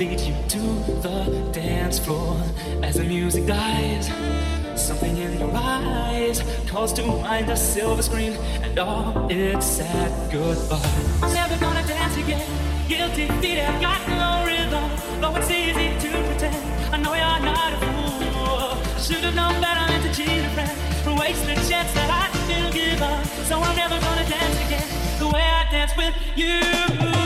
lead you to the dance floor. As the music dies, something in your eyes calls to mind a silver screen and all its sad goodbye. I'm never gonna dance again. Guilty feet have got no rhythm, though it's easy to pretend. I know you're not a fool. Should have known better than to cheat a friend, waste the chance that I still give up. So I'm never gonna dance again the way I dance with you.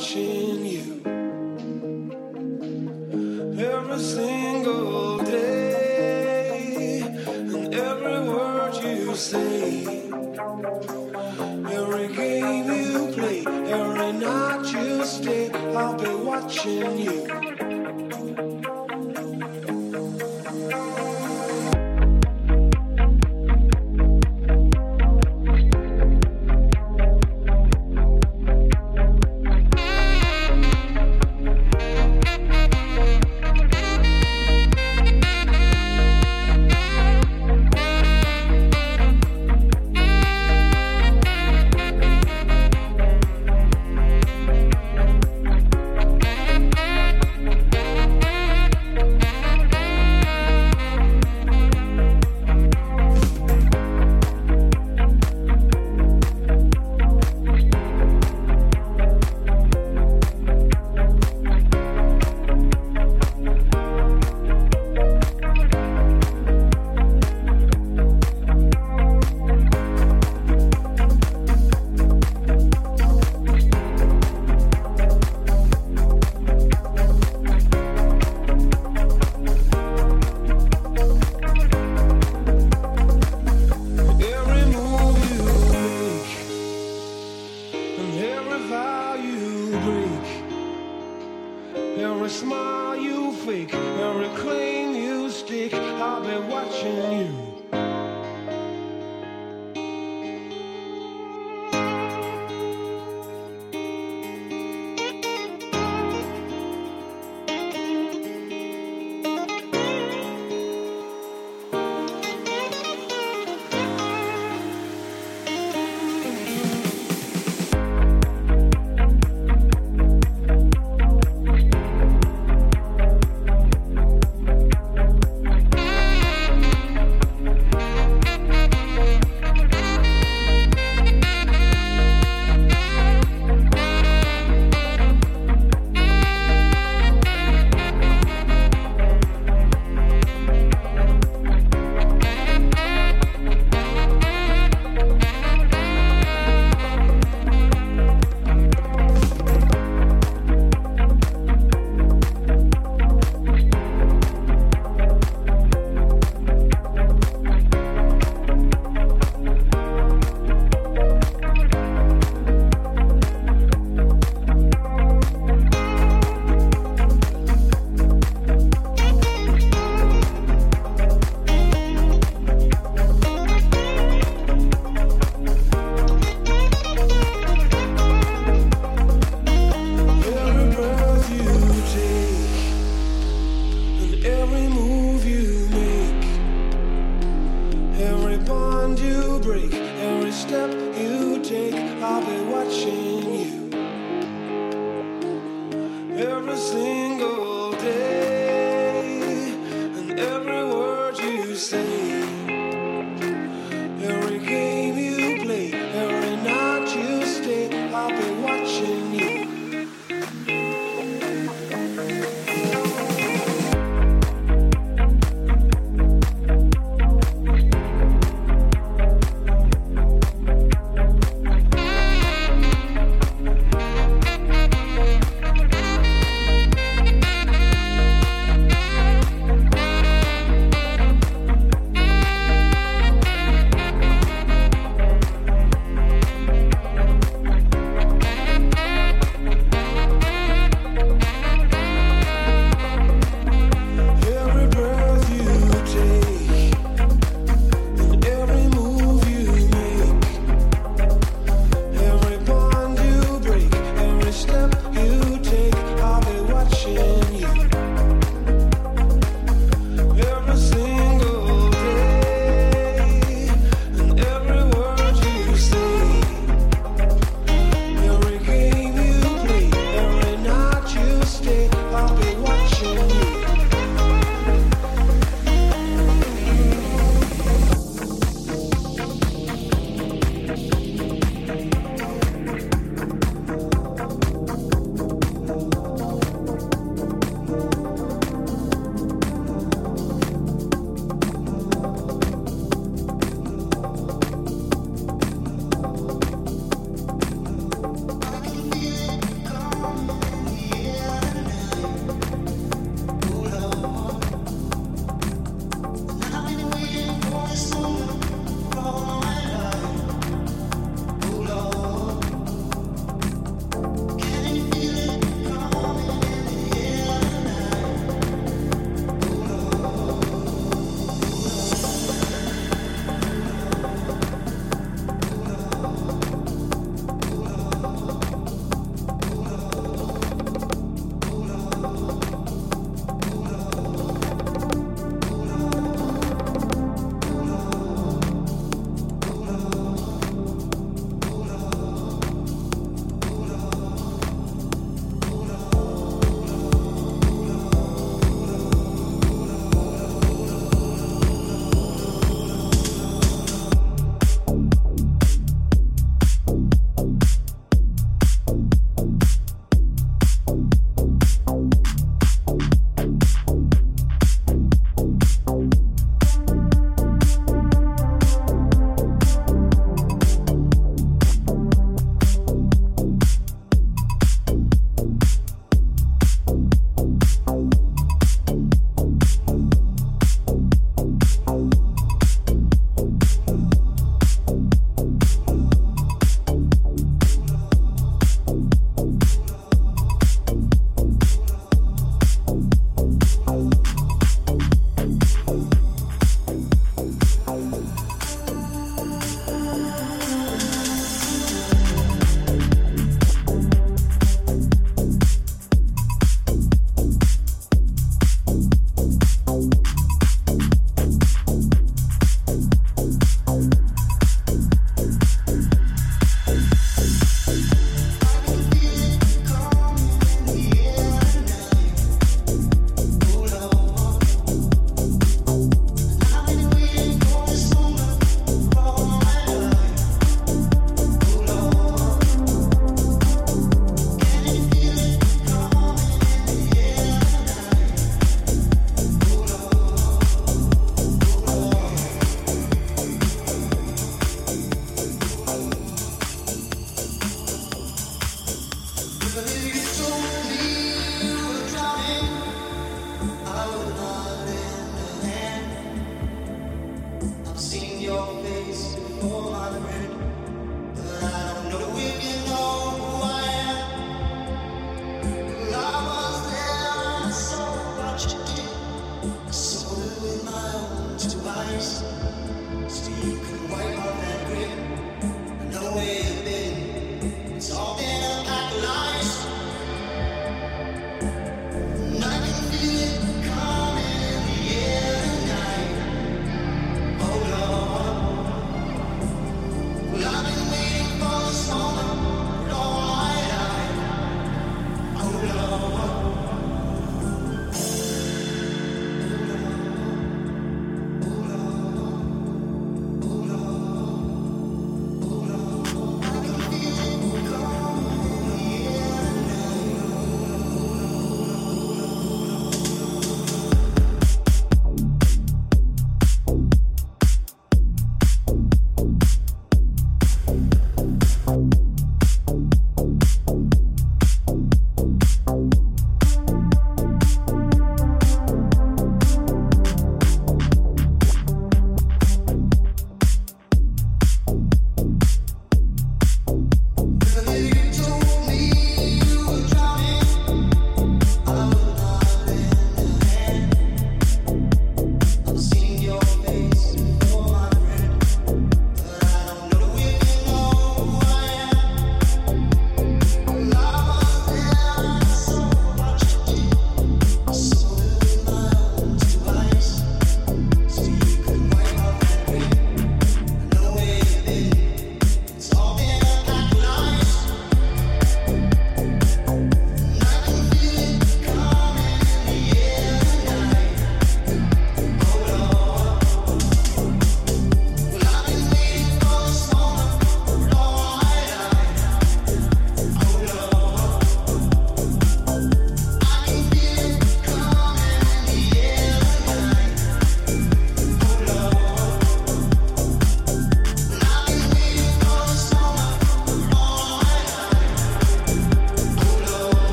Watching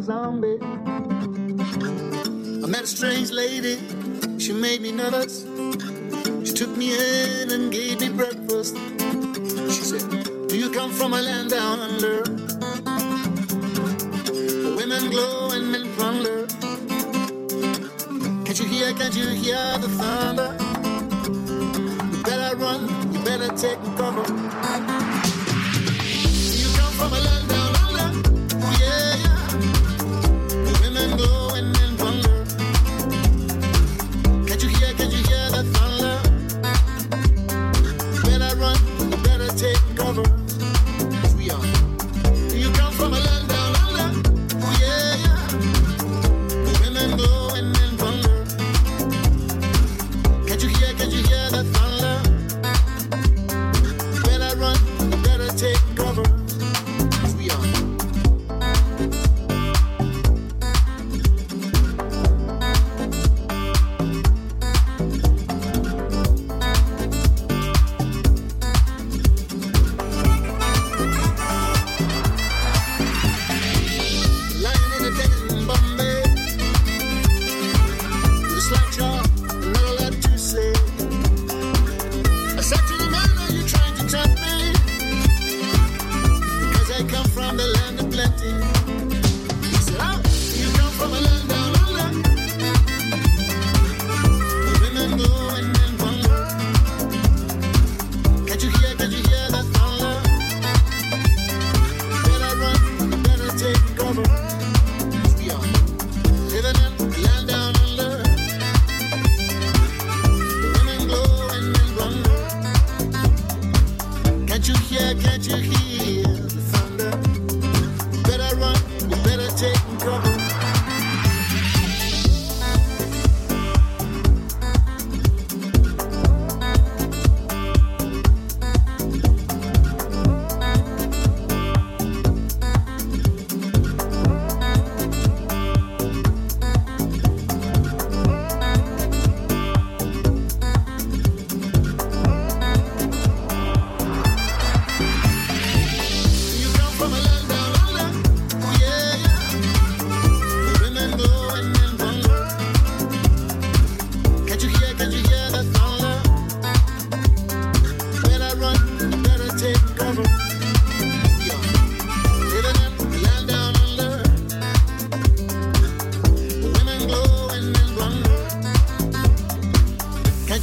zombies. I met a strange lady, she made me nervous. She took me in and gave me breakfast. She said, Do you come from a land down under? Where women glow and men plunder. Can't you hear, can't you hear the thunder? You better run, you better take cover. Do you come from a land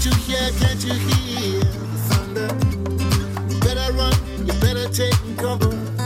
you hear, can't you hear the thunder? You better run, you better take cover.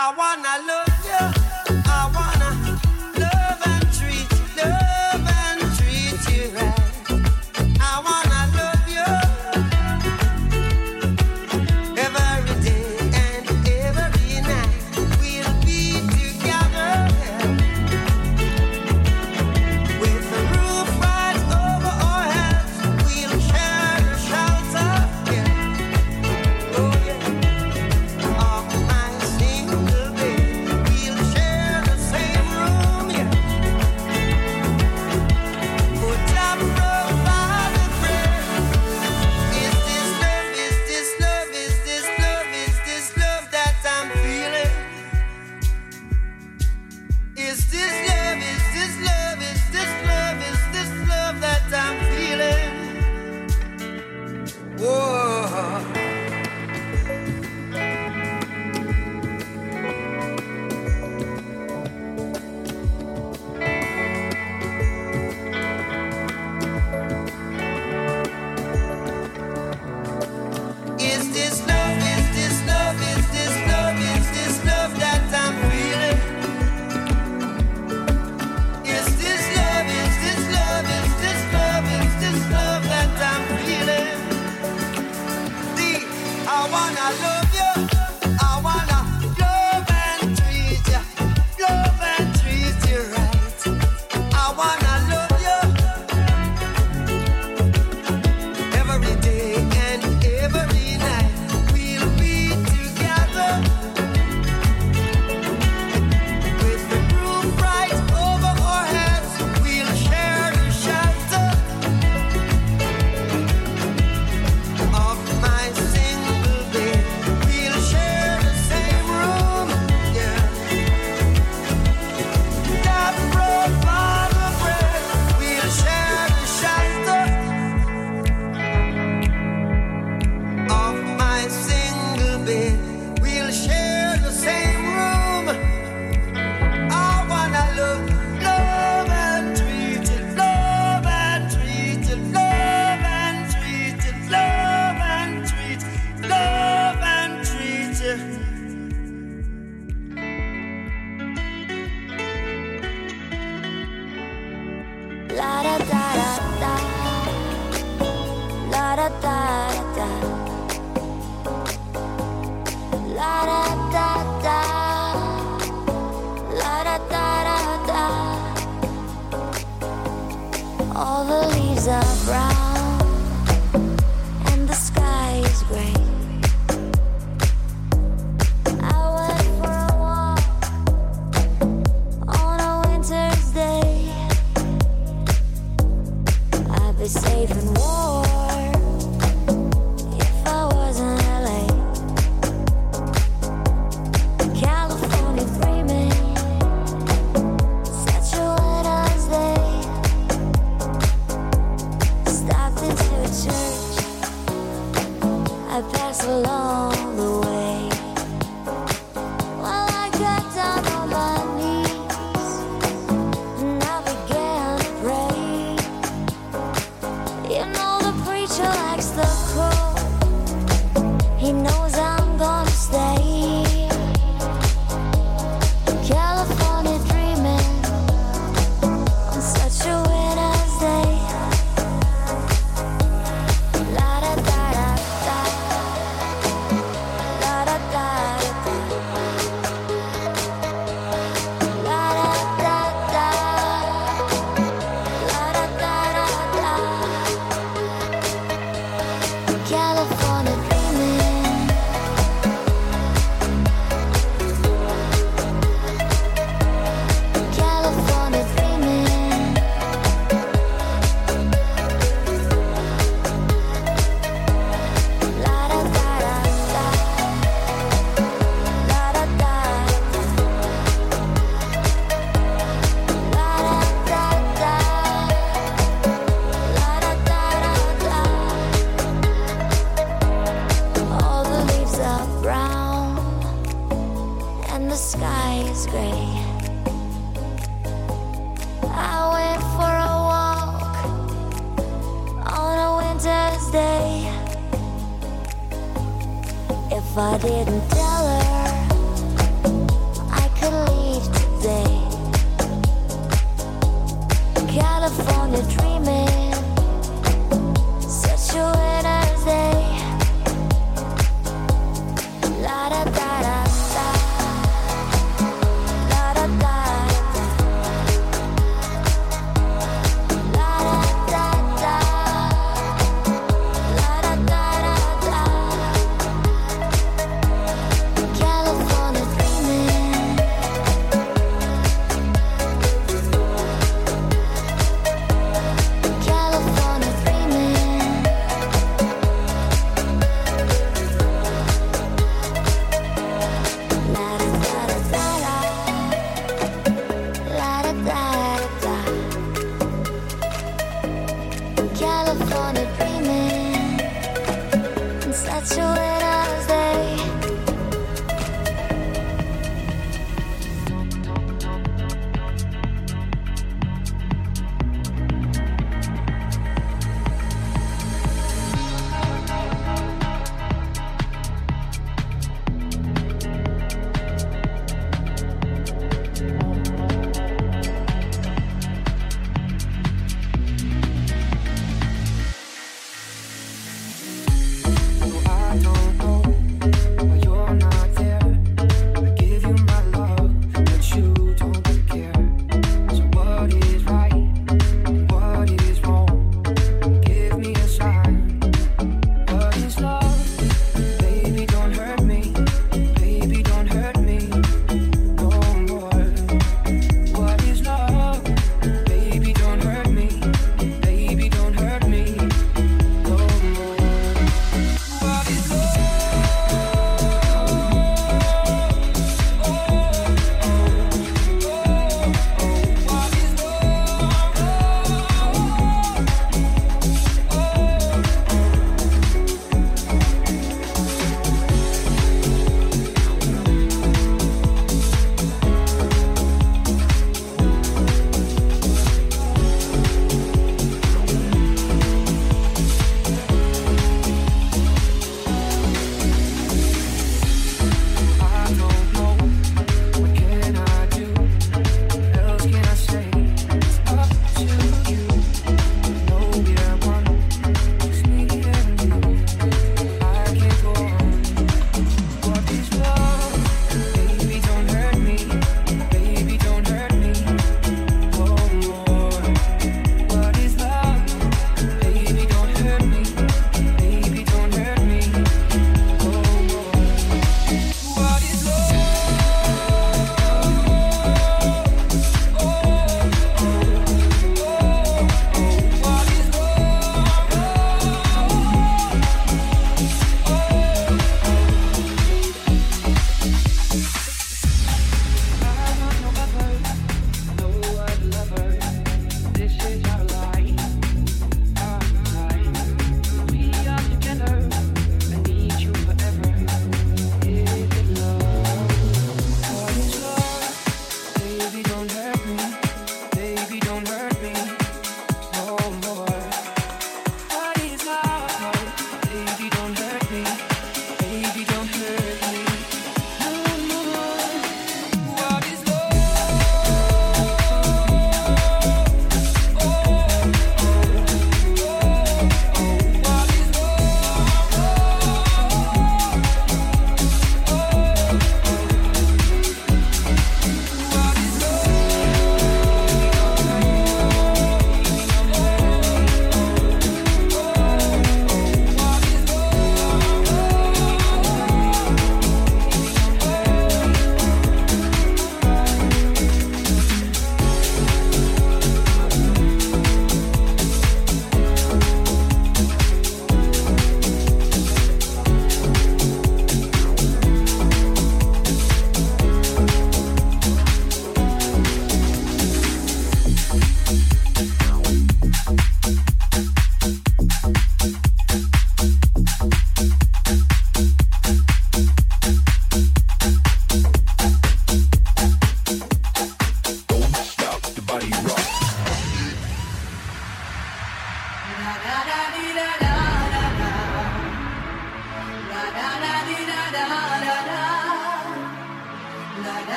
I wanna look.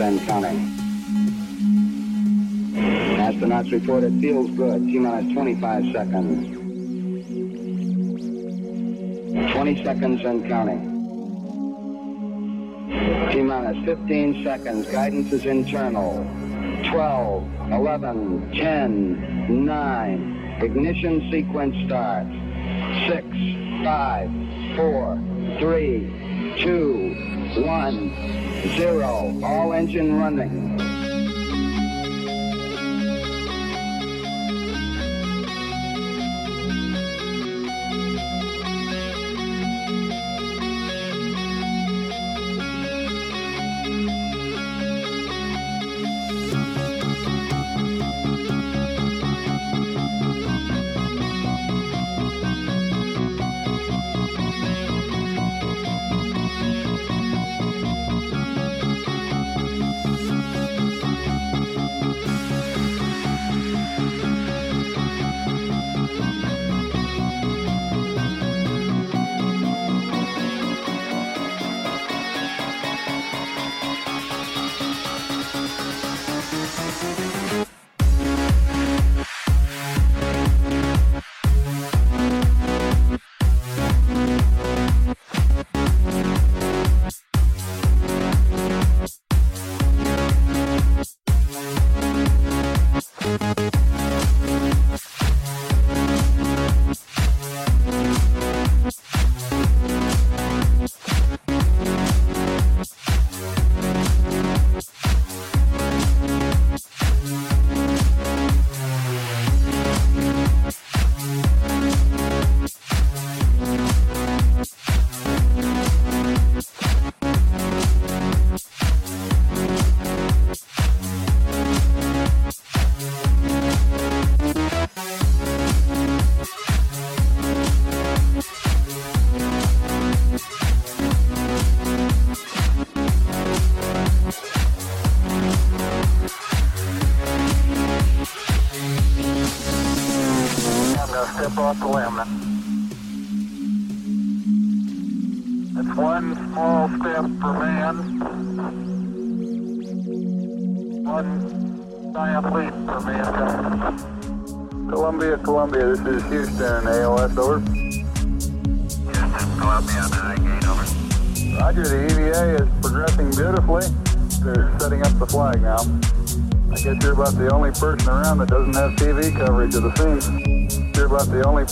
And counting. Astronauts report it feels good. T minus 25 seconds. 20 seconds and counting. T minus 15 seconds. Guidance is internal. 12, 11, 10, 9. Ignition sequence starts. 6, 5, 4, 3, 2, 1, 0. All engine running.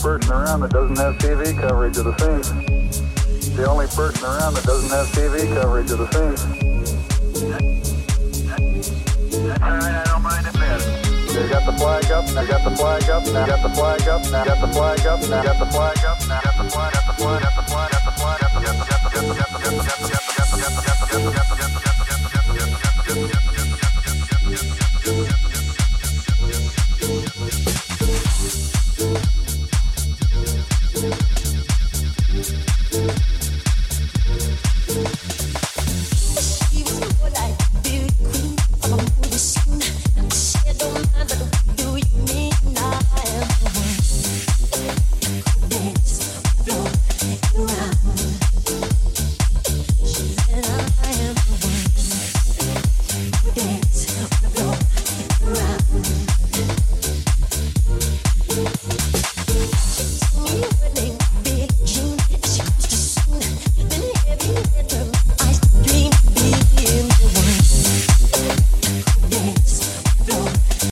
Person around that doesn't have TV coverage of the scene. The only person around that doesn't have TV coverage of the scene. That's all right, I don't mind a bit. They got the flag up, they got the flag up, they got the flag up, they got the flag up, they got the flag up, they got the flag, got the got the flag, flag.